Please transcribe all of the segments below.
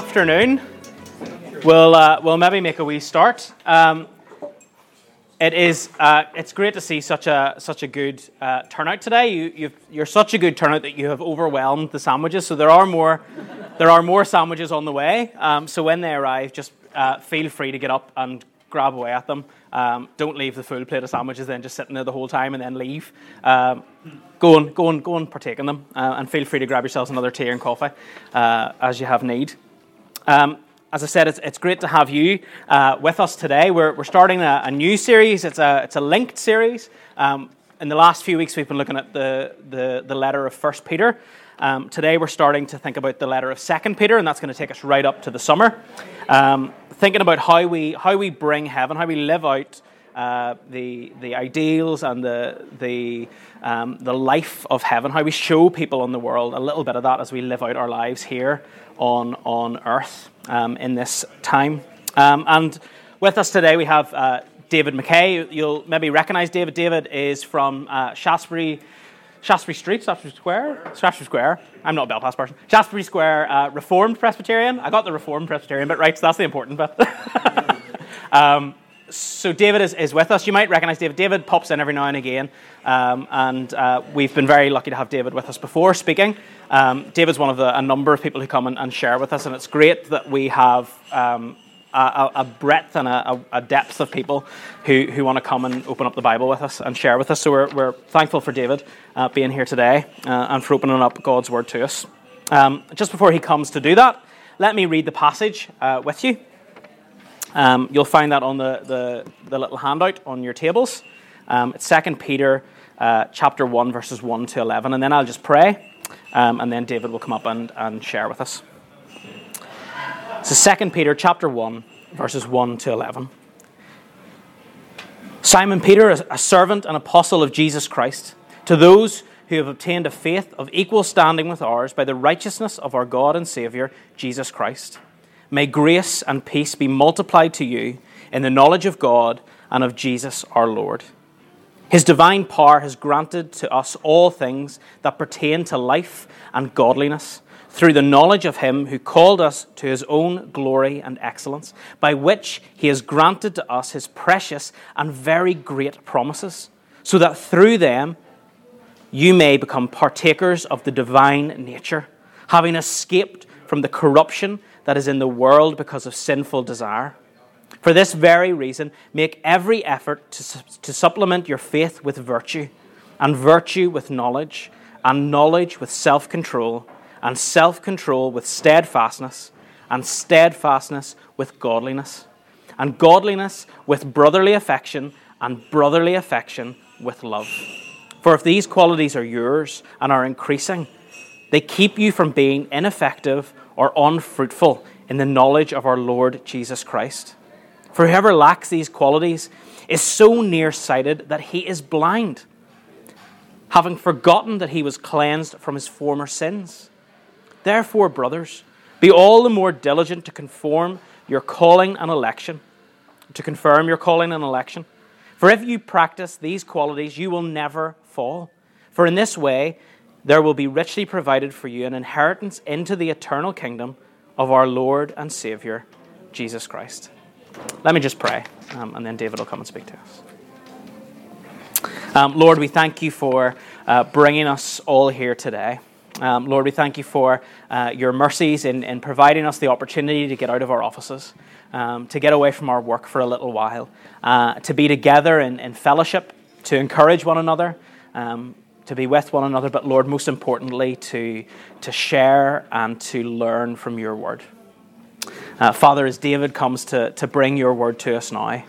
afternoon. We'll, uh, we'll maybe make a wee start. Um, it is uh, it's great to see such a such a good uh, turnout today. You, you're such a good turnout that you have overwhelmed the sandwiches. So there are more there are more sandwiches on the way. Um, so when they arrive, just uh, feel free to get up and grab away at them. Um, don't leave the full plate of sandwiches then just sitting there the whole time and then leave. Um, go and go and go and partake in them, uh, and feel free to grab yourselves another tea and coffee uh, as you have need. Um, as I said, it's, it's great to have you uh, with us today. We're, we're starting a, a, new series. It's a, it's a linked series. Um, in the last few weeks, we've been looking at the, the, the letter of First Peter. Um, today, we're starting to think about the letter of Second Peter, and that's going to take us right up to the summer. Um, thinking about how we, how we bring heaven, how we live out uh, the, the ideals and the, the, um, the life of heaven, how we show people in the world a little bit of that as we live out our lives here on, on earth um, in this time. Um, and with us today, we have uh, David McKay. You'll maybe recognize David. David is from uh, Shaftesbury. Shaftesbury Street, Shaftesbury Square, Shaftesbury Square. I'm not a Belfast person. Shaftesbury Square uh, Reformed Presbyterian. I got the Reformed Presbyterian bit right, so that's the important bit. um, so David is, is with us. You might recognize David. David pops in every now and again, um, and uh, we've been very lucky to have David with us before speaking. Um, David's one of the, a number of people who come and, and, share with us, and it's great that we have um, a, a, breadth and a, a, depth of people who, who want to come and open up the Bible with us and share with us. So we're, we're thankful for David uh, being here today uh, and for opening up God's Word to us. Um, just before he comes to do that, let me read the passage uh, with you. Um, you'll find that on the, the, the, little handout on your tables. Um, it's 2 Peter uh, chapter 1, verses 1 to 11. And then I'll just pray, um, and then David will come up and, and share with us. So 2 Peter chapter 1, verses 1 to 11. Simon Peter, a servant and apostle of Jesus Christ, to those who have obtained a faith of equal standing with ours by the righteousness of our God and Saviour, Jesus Christ May grace and peace be multiplied to you in the knowledge of God and of Jesus our Lord. His divine power has granted to us all things that pertain to life and godliness through the knowledge of Him who called us to His own glory and excellence, by which He has granted to us His precious and very great promises, so that through them you may become partakers of the divine nature, having escaped from the corruption that is in the world because of sinful desire. For this very reason, make every effort to, to supplement your faith with virtue, and virtue with knowledge, and knowledge with self control, and self control with steadfastness, and steadfastness with godliness, and godliness with brotherly affection, and brotherly affection with love. For if these qualities are yours and are increasing, they keep you from being ineffective or unfruitful in the knowledge of our Lord Jesus Christ. For whoever lacks these qualities is so nearsighted that he is blind, having forgotten that he was cleansed from his former sins. Therefore, brothers, be all the more diligent to conform your calling and election, to confirm your calling and election. For if you practice these qualities, you will never fall. For in this way, there will be richly provided for you an inheritance into the eternal kingdom of our Lord and Savior, Jesus Christ. Let me just pray, um, and then David will come and speak to us. Um, Lord, we thank you for uh, bringing us all here today. Um, Lord, we thank you for uh, your mercies in, in providing us the opportunity to get out of our offices, um, to get away from our work for a little while, uh, to be together in, in fellowship, to encourage one another, um, to be with one another, but Lord, most importantly, to, to share and to learn from your word. Uh, Father, as David comes to, to bring your word to us now,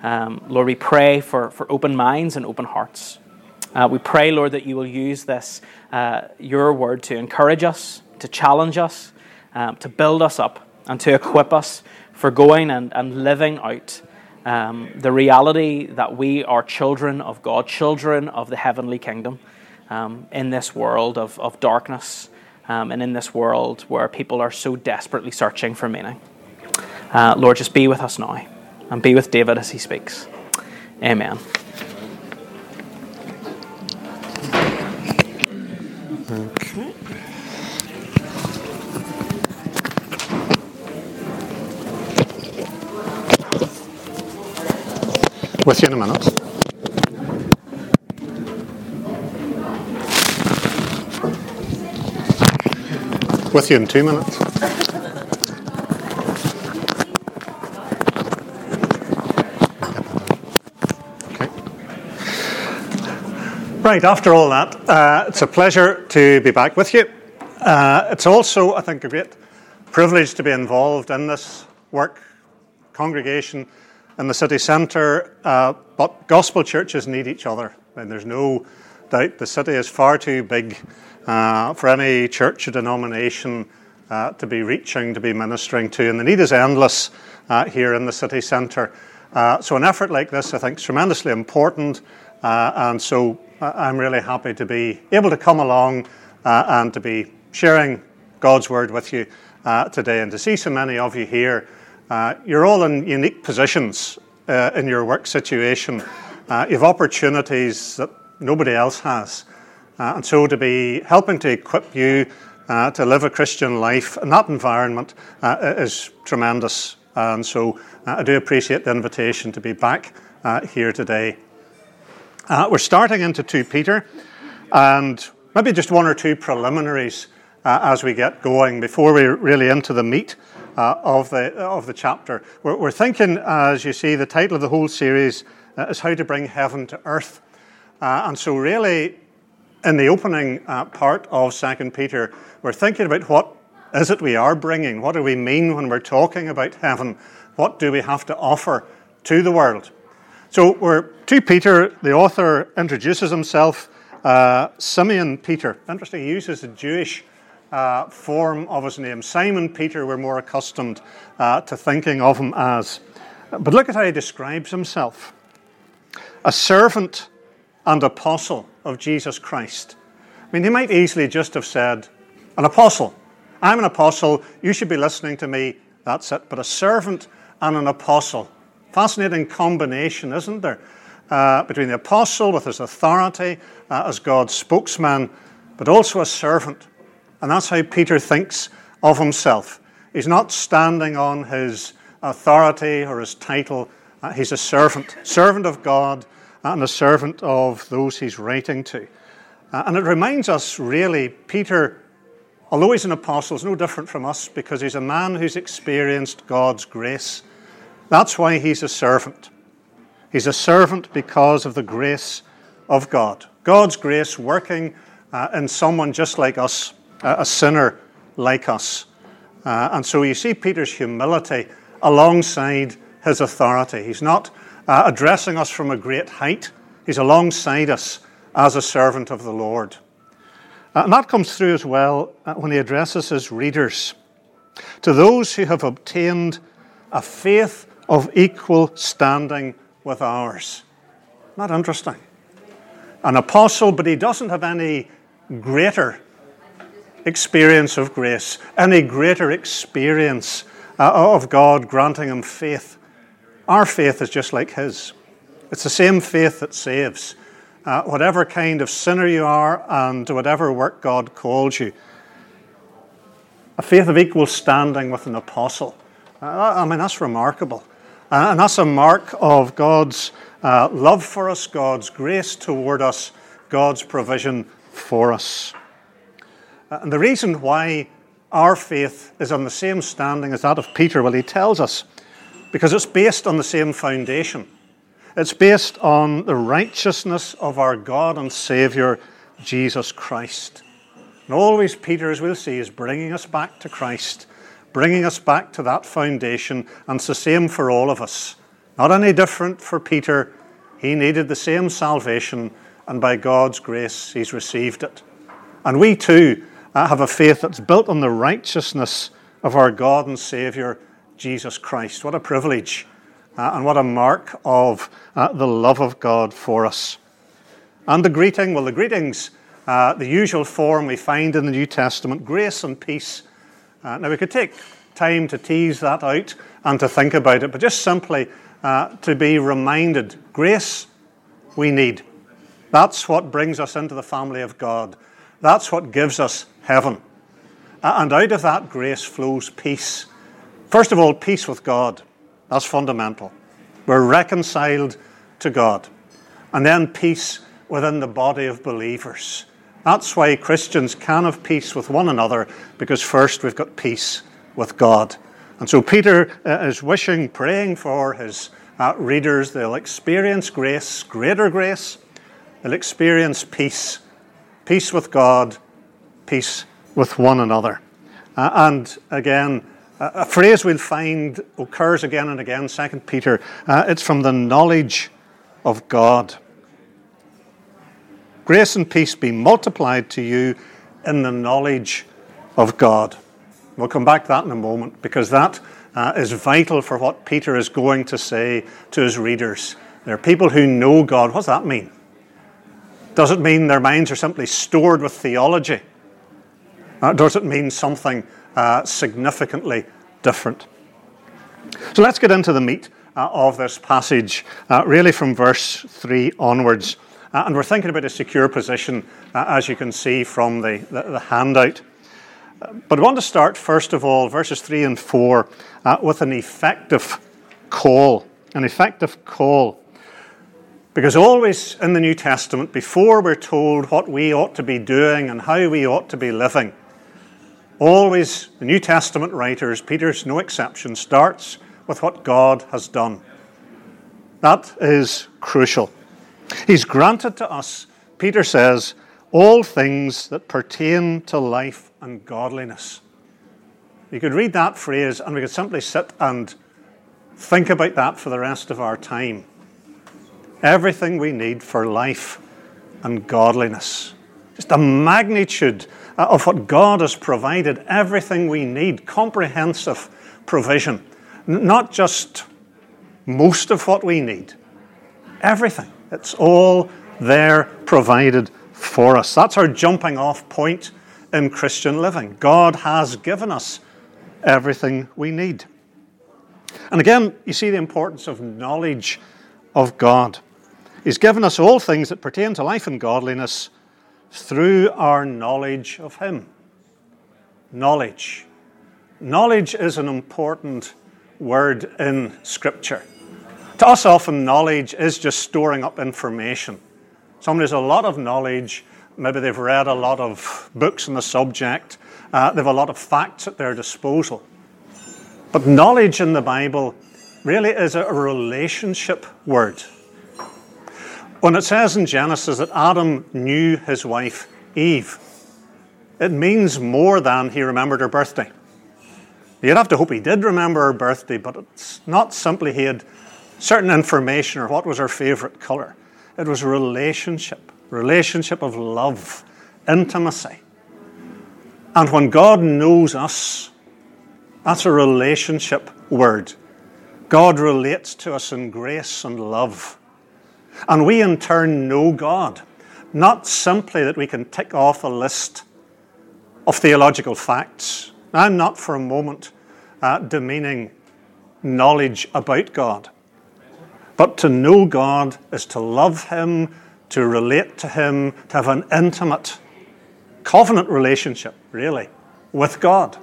um, Lord, we pray for, for open minds and open hearts. Uh, we pray, Lord, that you will use this, uh, your word, to encourage us, to challenge us, um, to build us up, and to equip us for going and, and living out um, the reality that we are children of God, children of the heavenly kingdom um, in this world of, of darkness um, and in this world where people are so desperately searching for meaning. Uh, Lord, just be with us now and be with David as he speaks. Amen. Okay. With you in a minute. With you in two minutes. Right, after all that, uh, it's a pleasure to be back with you. Uh, it's also, I think, a great privilege to be involved in this work, congregation in the city centre, uh, but gospel churches need each other. And there's no doubt the city is far too big uh, for any church or denomination uh, to be reaching, to be ministering to, and the need is endless uh, here in the city centre. Uh, so, an effort like this, I think, is tremendously important, uh, and so I'm really happy to be able to come along and to be sharing God's word with you today, and to see so many of you here. You're all in unique positions in your work situation. Uh, you have opportunities that nobody else has. Uh, and so to be helping to equip you uh, to live a Christian life in that environment uh, is tremendous. And so I do appreciate the invitation to be back here today. we're starting into 2 Peter, and maybe just one or two preliminaries as we get going before we're really into the meat uh, of, the, of the chapter. We're, we're, thinking, as you see, the title of the whole series uh, is How to Bring Heaven to Earth. Uh, and so, really, in the opening uh, part of 2 Peter, we're thinking about what is it we are bringing? What do we mean when we're talking about heaven? What do we have to offer to the world? So, we're 2 Peter, the author introduces himself, uh, Simeon Peter. Interesting, he uses a Jewish uh, form of his name. Simon Peter, we're more accustomed uh, to thinking of him as. But look at how he describes himself a servant and apostle of Jesus Christ. I mean, he might easily just have said, an apostle. I'm an apostle, you should be listening to me, that's it. But a servant and an apostle. Fascinating combination, isn't there? Uh, between the apostle with his authority uh, as God's spokesman, but also a servant and that's how Peter thinks of himself. He's not standing on his authority or his title. Uh, he's a servant, servant of God and a servant of those he's writing to. Uh, and it reminds us, really, Peter, although he's an apostle, is no different from us because he's a man who's experienced God's grace. That's why he's a servant. He's a servant because of the grace of God. God's grace working uh, in someone just like us a sinner like us. Uh, and so you see Peter's humility alongside his authority. He's not uh, addressing us from a great height, he's alongside us as a servant of the Lord. Uh, and that comes through as well uh, when he addresses his readers. To those who have obtained a faith of equal standing with ours. Not interesting. An apostle, but he doesn't have any greater experience of grace, any greater experience uh, of God granting him faith. Our faith is just like his. It's the same faith that saves. Uh, whatever kind of sinner you are and whatever work God calls you. A faith of equal standing with an apostle. Uh, I mean, that's remarkable. Uh, and that's a mark of God's uh, love for us, God's grace toward us, God's provision for us. Uh, and the reason why our faith is on the same standing as that of Peter, well, he tells us because it's based on the same foundation. It's based on the righteousness of our God and Saviour, Jesus Christ. And always, Peter, as we'll see, is bringing us back to Christ, bringing us back to that foundation, and it's the same for all of us. Not any different for Peter. He needed the same salvation, and by God's grace, he's received it. And we too uh, have a faith that's built on the righteousness of our God and Saviour, Jesus Christ. What a privilege uh, and what a mark of uh, the love of God for us. And the greeting, well, the greetings, uh, the usual form we find in the New Testament grace and peace. Uh, now, we could take time to tease that out and to think about it, but just simply uh, to be reminded grace we need. That's what brings us into the family of God. That's what gives us heaven. And out of that grace flows peace. First of all, peace with God. That's fundamental. We're reconciled to God. And then peace within the body of believers. That's why Christians can have peace with one another, because first we've got peace with God. And so Peter uh, is wishing, praying for his uh, readers. They'll experience grace, greater grace. They'll experience peace, peace with God, peace with one another. Uh, and again, a phrase we'll find occurs again and again, 2 Peter. Uh, it's from the knowledge of God. Grace and peace be multiplied to you in the knowledge of God. We'll come back to that in a moment because that uh, is vital for what Peter is going to say to his readers. There are people who know God. What does that mean? Does it mean their minds are simply stored with theology? Uh, does it mean something uh, significantly different? So let's get into the meat uh, of this passage, uh, really from verse 3 onwards. Uh, and we're thinking about a secure position, uh, as you can see from the, the, the handout. But I want to start, first of all, verses 3 and 4, uh, with an effective call. An effective call. Because always in the New Testament, before we're told what we ought to be doing and how we ought to be living, always the New Testament writers, Peter's no exception, starts with what God has done. That is crucial. He's granted to us, Peter says, all things that pertain to life and godliness. You could read that phrase and we could simply sit and think about that for the rest of our time. Everything we need for life and godliness. Just a magnitude Uh, of what God has provided, everything we need, comprehensive provision. Not just most of what we need, everything. It's all there provided for us. That's our jumping off point in Christian living. God has given us everything we need. And again, you see the importance of knowledge of God. He's given us all things that pertain to life and godliness through our knowledge of Him. Knowledge. Knowledge is an important word in Scripture. To us, often, knowledge is just storing up information. Somebody has a lot of knowledge Maybe they've read a lot of books on the subject, uh, they have a lot of facts at their disposal. But knowledge in the Bible really is a relationship word. When it says in Genesis that Adam knew his wife Eve, it means more than he remembered her birthday. You'd have to hope he did remember her birthday, but it's not simply he had certain information or what was her favourite colour. It was relationship relationship of love, intimacy. And when God knows us, that's a relationship word. God relates to us in grace and love. And we in turn know God, not simply that we can tick off a list of theological facts. I'm not for a moment uh, demeaning knowledge about God. But to know God is to love Him to relate to Him, to have an intimate covenant relationship, really, with God.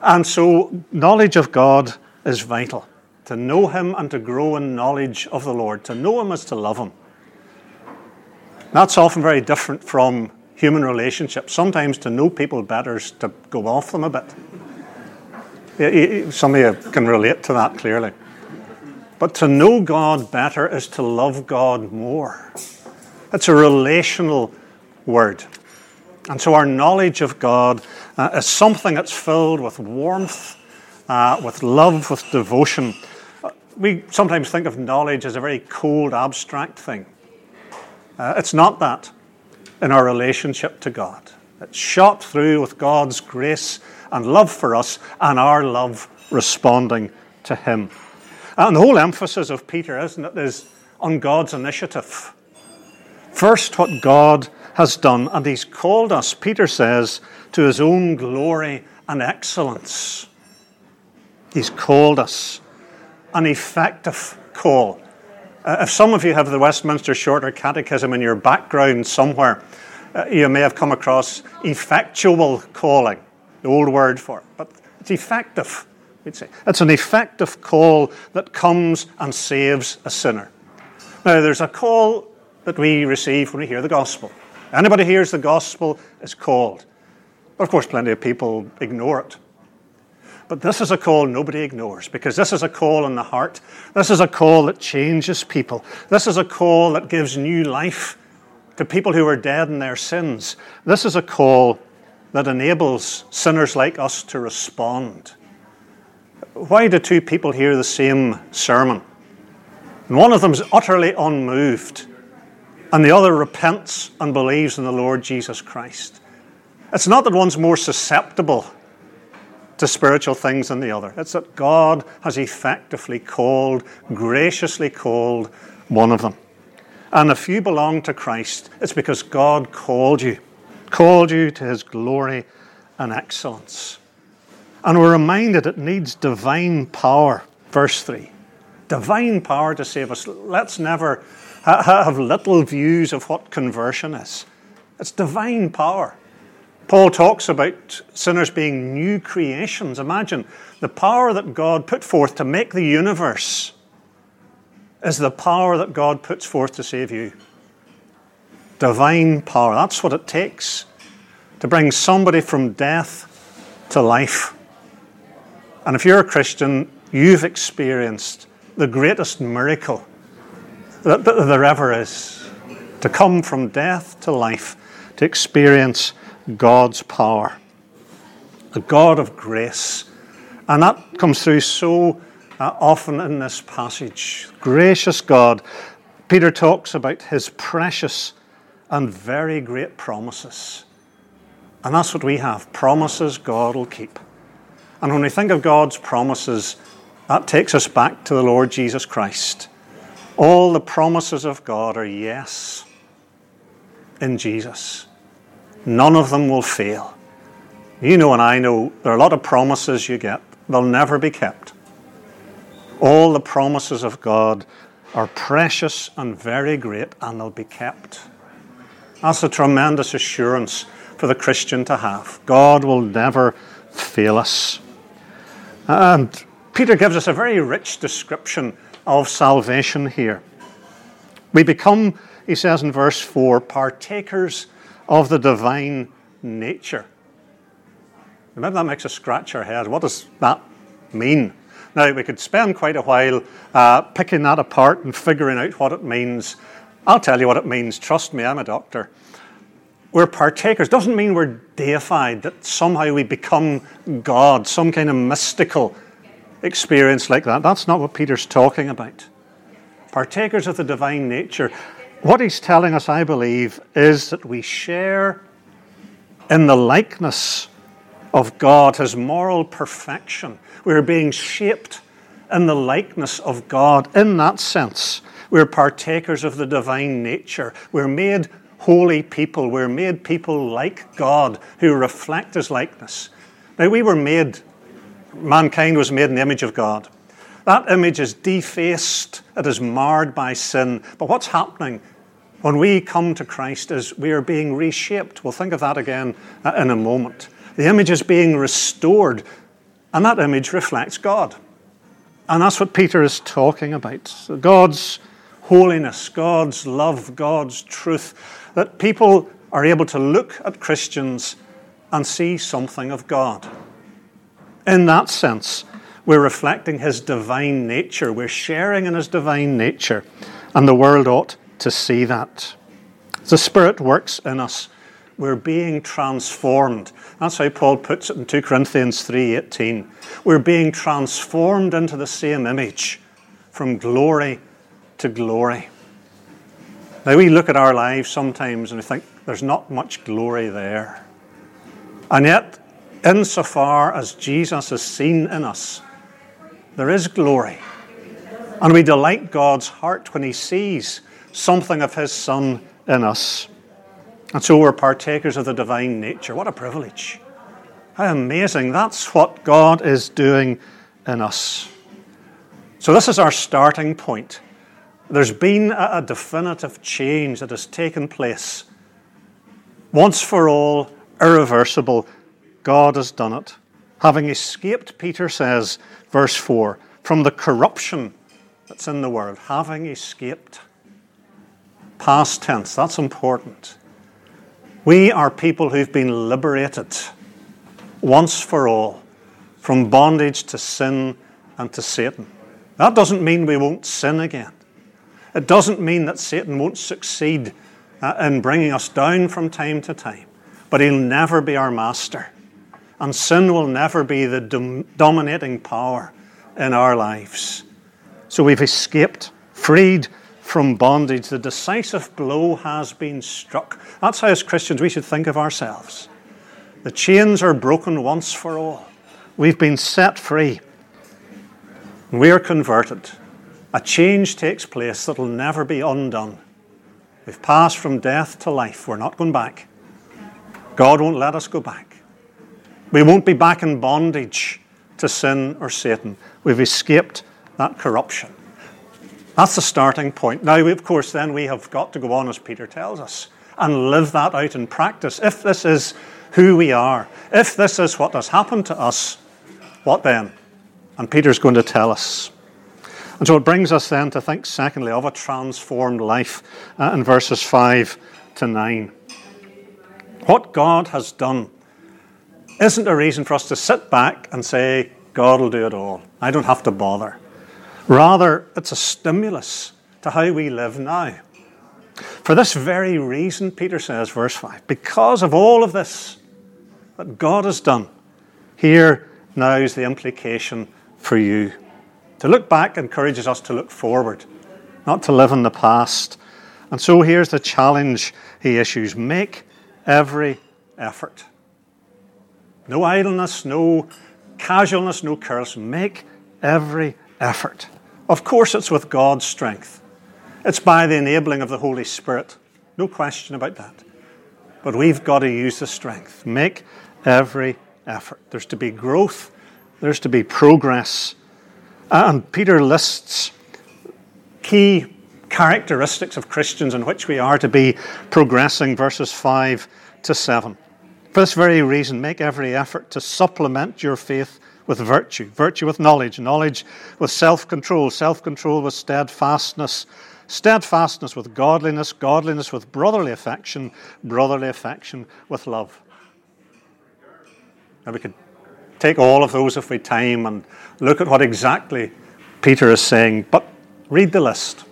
And so, knowledge of God is vital. To know Him and to grow in knowledge of the Lord. To know Him is to love Him. That's often very different from human relationships. Sometimes to know people better is to go off them a bit. Some of you can relate to that clearly. But to know God better is to love God more. It's a relational word. And so our knowledge of God uh, is something that's filled with warmth, uh, with love, with devotion. Uh, we sometimes think of knowledge as a very cold, abstract thing. Uh, it's not that in our relationship to God. It's shot through with God's grace and love for us and our love responding to Him. And the whole emphasis of Peter, isn't it, is on God's initiative. First, what God has done, and He's called us, Peter says, to His own glory and excellence. He's called us. An effective call. Uh, if some of you have the Westminster Shorter Catechism in your background somewhere, uh, you may have come across effectual calling, the old word for it, but it's effective we'd say. It's an effective call that comes and saves a sinner. Now, there's a call that we receive when we hear the gospel. Anybody hears the gospel is called. But of course, plenty of people ignore it. But this is a call nobody ignores because this is a call in the heart. This is a call that changes people. This is a call that gives new life to people who are dead in their sins. This is a call that enables sinners like us to respond. Why do two people hear the same sermon? And one of them is utterly unmoved, and the other repents and believes in the Lord Jesus Christ. It's not that one's more susceptible to spiritual things than the other. It's that God has effectively called, graciously called one of them. And if you belong to Christ, it's because God called you, called you to his glory and excellence. And we're reminded it needs divine power. Verse 3 divine power to save us. Let's never have little views of what conversion is. It's divine power. Paul talks about sinners being new creations. Imagine the power that God put forth to make the universe is the power that God puts forth to save you. Divine power. That's what it takes to bring somebody from death to life. And if you're a Christian, you've experienced the greatest miracle that, there ever is to come from death to life, to experience God's power, a God of grace. And that comes through so uh, often in this passage. Gracious God. Peter talks about his precious and very great promises. And that's what we have promises God will keep. And when we think of God's promises, that takes us back to the Lord Jesus Christ. All the promises of God are yes in Jesus. None of them will fail. You know, and I know there are a lot of promises you get, they'll never be kept. All the promises of God are precious and very great, and they'll be kept. That's a tremendous assurance for the Christian to have. God will never fail us. And Peter gives us a very rich description of salvation here. We become, he says in verse 4, partakers of the divine nature. Maybe that makes us scratch our head. What does that mean? Now, we could spend quite a while uh, picking that apart and figuring out what it means. I'll tell you what it means. Trust me, I'm a doctor. We're partakers. Doesn't mean we're deified, that somehow we become God, some kind of mystical experience like that. That's not what Peter's talking about. Partakers of the divine nature. What he's telling us, I believe, is that we share in the likeness of God, his moral perfection. We're being shaped in the likeness of God. In that sense, we're partakers of the divine nature. We're made holy people. We're made people like God who reflect his likeness. Now, we were made mankind was made in the image of God. That image is defaced, it is marred by sin. But what's happening when we come to Christ as we are being reshaped. We'll think of that again uh, in a moment. The image is being restored, and that image reflects God. And that's what Peter is talking about God's holiness, God's love, God's truth. That people are able to look at Christians and see something of God. In that sense, we're reflecting his divine nature. We're sharing in his divine nature. And the world ought to see that. The Spirit works in us. We're being transformed. That's how Paul puts it in 2 Corinthians 3:18. We're being transformed into the same image from glory to glory. Now we look at our lives sometimes and we think there's not much glory there. And yet insofar as Jesus is seen in us, there is glory. And we delight God's heart when He sees something of His Son in us. And so we're partakers of the divine nature. What a privilege! How amazing. That's what God is doing in us. So, this is our starting point. There's been a, definitive change that has taken place. Once for all, irreversible God has done it. Having escaped, Peter says, verse 4, from the corruption that's in the world, having escaped. Past tense. That's important. We are people who've been liberated once for all from bondage to sin and to Satan. That doesn't mean we won't sin again. It doesn't mean that Satan won't succeed uh, in bringing us down from time to time, but he'll never be our master. And sin will never be the dom- dominating power in our lives. So we've escaped, freed from bondage. The decisive blow has been struck. That's how, as Christians, we should think of ourselves. The chains are broken once for all. We've been set free. We are converted. A change takes place that will never be undone. We've passed from death to life. We're not going back. God won't let us go back. We won't be back in bondage to sin or Satan. We've escaped that corruption. That's the starting point. Now, of course, then we have got to go on, as Peter tells us, and live that out in practice. If this is who we are, if this is what has happened to us, what then? And Peter's going to tell us. And so it brings us then to think, secondly, of a transformed life uh, in verses 5 to 9. What God has done isn't a reason for us to sit back and say, God will do it all. I don't have to bother. Rather, it's a stimulus to how we live now. For this very reason, Peter says, verse 5, because of all of this that God has done, here now is the implication for you. To look back encourages us to look forward, not to live in the past. And so here's the challenge he issues make every effort. No idleness, no casualness, no curse. Make every effort. Of course, it's with God's strength. It's by the enabling of the Holy Spirit. No question about that. But we've got to use the strength. Make every effort. There's to be growth, there's to be progress. Uh, and Peter lists key characteristics of Christians in which we are to be progressing, verses 5 to 7. For this very reason, make every effort to supplement your faith with virtue, virtue with knowledge, knowledge with self control, self control with steadfastness, steadfastness with godliness, godliness with brotherly affection, brotherly affection with love. Now we could take all of those if we time and look at what exactly Peter is saying, but read the list.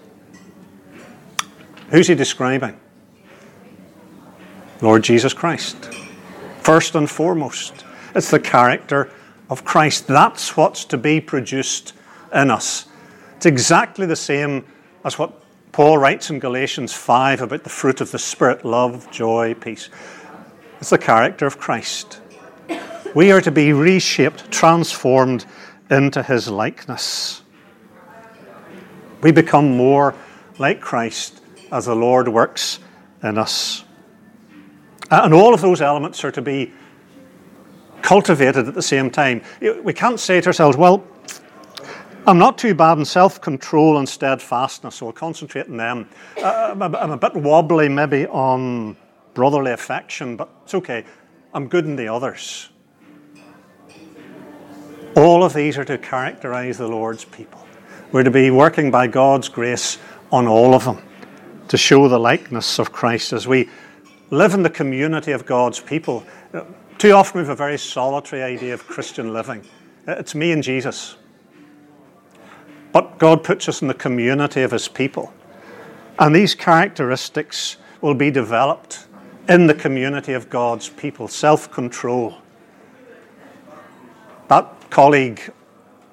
Who's he describing? Lord Jesus Christ. First and foremost, it's the character of Christ. That's what's to be produced in us. It's exactly the same as what Paul writes in Galatians 5 about the fruit of the Spirit love, joy, peace. It's the character of Christ. We are to be reshaped, transformed into his likeness. We become more like Christ as the Lord works in us. Uh, and all of those elements are to be cultivated at the same time. We can't say to ourselves, well, I'm not too bad in self control and steadfastness, so I'll concentrate on them. Uh, I'm a bit wobbly maybe on brotherly affection, but it's okay. I'm good in the others. All of these are to characterize the Lord's people. We're to be working by God's grace on all of them to show the likeness of Christ as we live in the community of God's people. Too often we have a very solitary idea of Christian living. Uh, it's me and Jesus. But God puts us in the community of His people. And these characteristics will be developed in the community of God's people self control. That colleague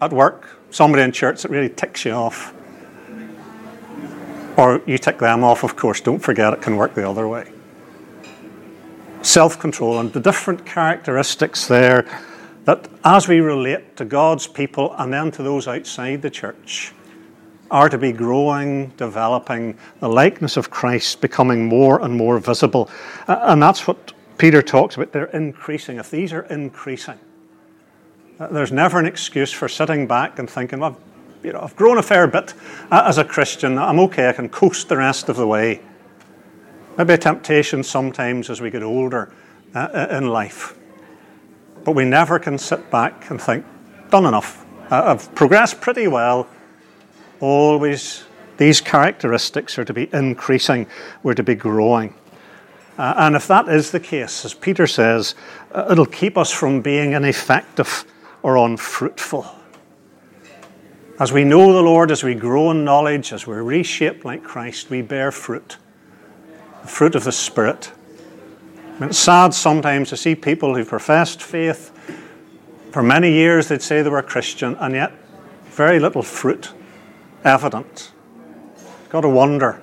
at work, somebody in church that really ticks you off. Or you tick them off, of course. Don't forget it can work the other way self control and the different characteristics there that as we relate to God's people and then to those outside the church are to be growing, developing, the likeness of Christ becoming more and more visible. And that's what Peter talks about. They're increasing. If these are increasing, uh, there's never an excuse for sitting back and thinking, well, you know, I've grown a fair bit uh, as a Christian. I'm okay. I can coast the rest of the way. Maybe a temptation sometimes as we get older uh, in life. But we never can sit back and think, done enough. Uh, I've progressed pretty well. Always these characteristics are to be increasing, we're to be growing. Uh, and if that is the case, as Peter says, uh, it'll keep us from being ineffective or unfruitful. As we know the Lord, as we grow in knowledge, as we're reshaped like Christ, we bear fruit fruit of the Spirit. it's sad sometimes to see people who professed faith for many years, they'd say they were Christian, and yet very little fruit evident. Got to wonder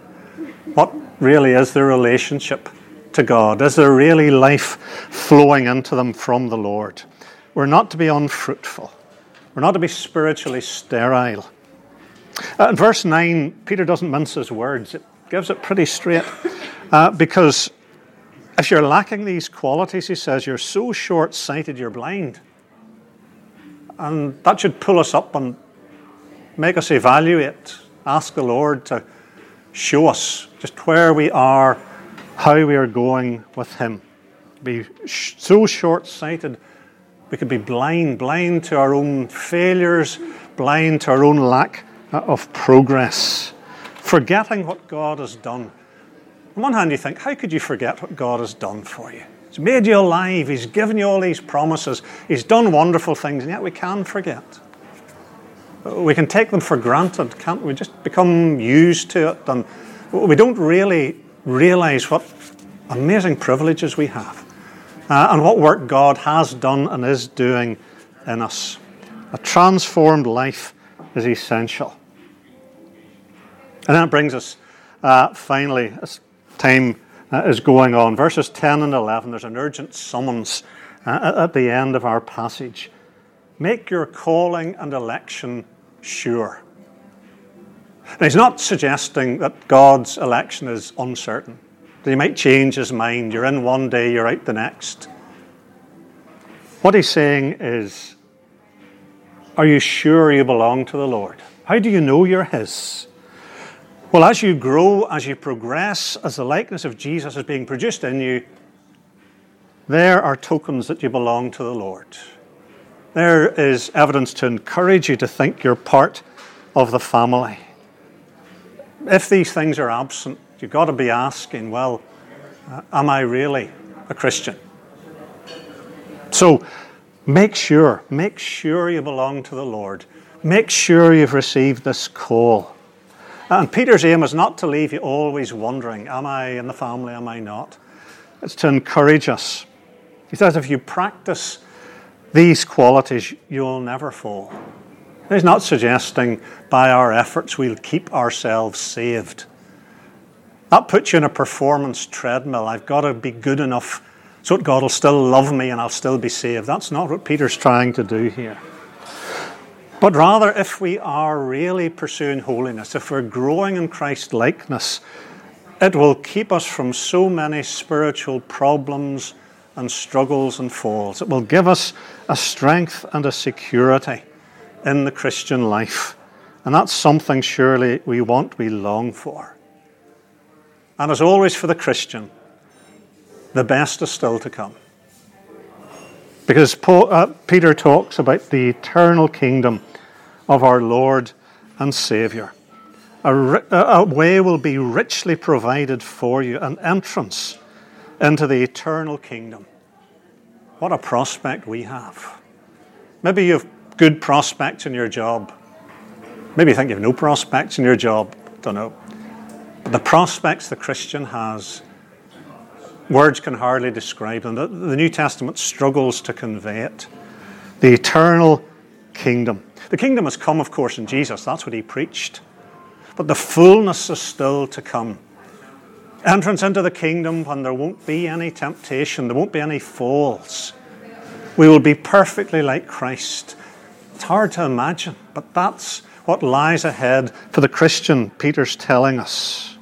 what really is their relationship to God? Is there really life flowing into them from the Lord? We're not to be unfruitful. We're not to be spiritually sterile. Uh, in verse 9, Peter doesn't mince his words, it gives it pretty straight. Uh, because if you're lacking these qualities, he says, you're so short sighted, you're blind. And that should pull us up and make us evaluate, ask the Lord to show us just where we are, how we are going with Him. Be so short sighted, we could be blind, blind to our own failures, blind to our own lack uh, of progress, forgetting what God has done. On one hand, you think, how could you forget what God has done for you? He's made you alive. He's given you all these promises. He's done wonderful things, and yet we can forget. We can take them for granted, can't we? Just become used to it, and we don't really realize what amazing privileges we have uh, and what work God has done and is doing in us. A transformed life is essential. And that brings us uh, finally, as time uh, is going on. Verses 10 and 11, there's an urgent summons uh, at the end of our passage. Make your calling and election sure. Now, he's not suggesting that God's election is uncertain, that he might change his mind. You're in one day, you're out the next. What he's saying is, Are you sure you belong to the Lord? How do you know you're his? Well, as you grow, as you progress, as the likeness of Jesus is being produced in you, there are tokens that you belong to the Lord. There is evidence to encourage you to think you're part of the family. If these things are absent, you've got to be asking, well, uh, am I really a Christian? So make sure, make sure you belong to the Lord. Make sure you've received this call. And Peter's aim is not to leave you always wondering, am I in the family, am I not? It's to encourage us. He says, if you practice these qualities, you'll never fall. He's not suggesting by our efforts we'll keep ourselves saved. That puts you in a performance treadmill. I've got to be good enough so that God will still love me and I'll still be saved. That's not what Peter's trying to do here. But rather, if we are really pursuing holiness, if we're growing in Christ likeness, it will keep us from so many spiritual problems and struggles and falls. It will give us a strength and a security in the Christian life. And that's something surely we want, we long for. And as always for the Christian, the best is still to come. Because Paul, uh, Peter talks about the eternal kingdom of our Lord and Saviour. A, a, way will be richly provided for you, an entrance into the eternal kingdom. What a prospect we have. Maybe you have good prospects in your job. Maybe you think you have no prospects in your job. Don't know. But the prospects the Christian has Words can hardly describe them. The, the New Testament struggles to convey it. The eternal kingdom. The kingdom has come, of course, in Jesus. That's what he preached. But the fullness is still to come. Entrance into the kingdom when there won't be any temptation, there won't be any falls. We will be perfectly like Christ. It's hard to imagine, but that's what lies ahead for the Christian, Peter's telling us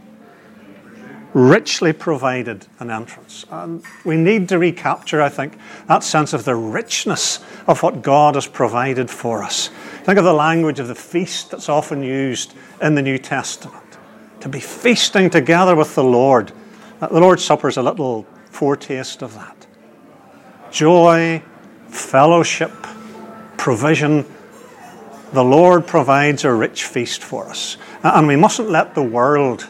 richly provided an entrance. And we need to recapture, I think, that sense of the richness of what God has provided for us. Think of the language of the feast that's often used in the New Testament. To be feasting together with the Lord. The Lord's Supper is a little foretaste of that. Joy, fellowship, provision, The Lord provides a rich feast for us. And we mustn't let the world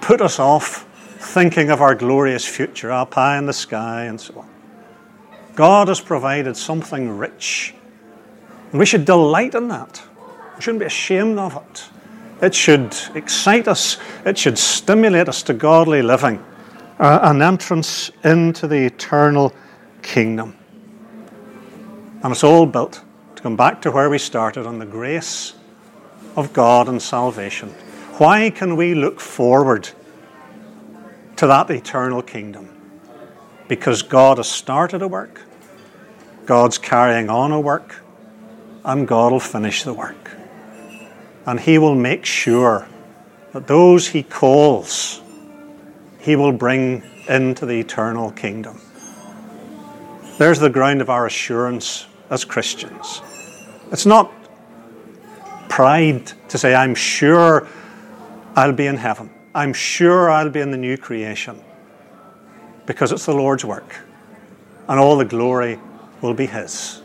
put us off thinking of our glorious future, our pie in the sky, and so on. God has provided something rich. And we should delight in that. We shouldn't be ashamed of it. It should excite us, it should stimulate us to godly living, uh, an entrance into the eternal kingdom. And it's all built to come back to where we started on the grace of God and salvation. Why can we look forward to that eternal kingdom? Because God has started a work, God's carrying on a work, and God will finish the work. And He will make sure that those He calls, He will bring into the eternal kingdom. There's the ground of our assurance as Christians. It's not pride to say, I'm sure I'll be in heaven. I'm sure I'll be in the new creation. Because it's the Lord's work. And all the glory will be His.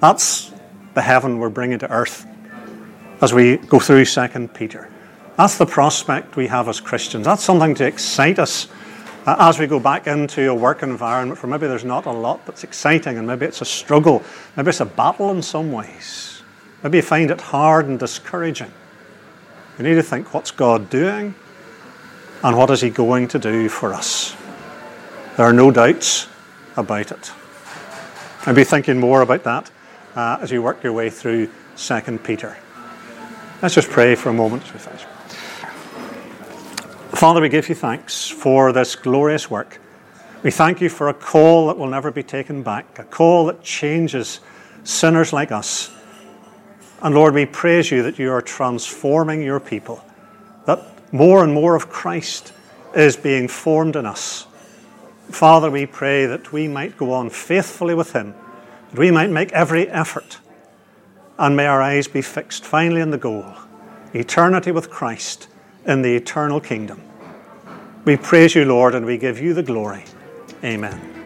That's the heaven we're bringing to earth as we go through 2 Peter. That's the prospect we have as Christians. That's something to excite us uh, as we go back into a work environment where maybe there's not a lot that's exciting and maybe it's a struggle, maybe it's a battle in some ways. Maybe you find it hard and discouraging. We need to think what's God doing and what is He going to do for us? There are no doubts about it. I'll be thinking more about that uh, as you work your way through 2 Peter. Let's just pray for a moment as we finish. Father, we give you thanks for this glorious work. We thank you for a call that will never be taken back, a call that changes sinners like us. And Lord, we praise you that you are transforming your people, that more and more of Christ is being formed in us. Father, we pray that we might go on faithfully with him, that we might make every effort, and may our eyes be fixed finally on the goal eternity with Christ in the eternal kingdom. We praise you, Lord, and we give you the glory. Amen.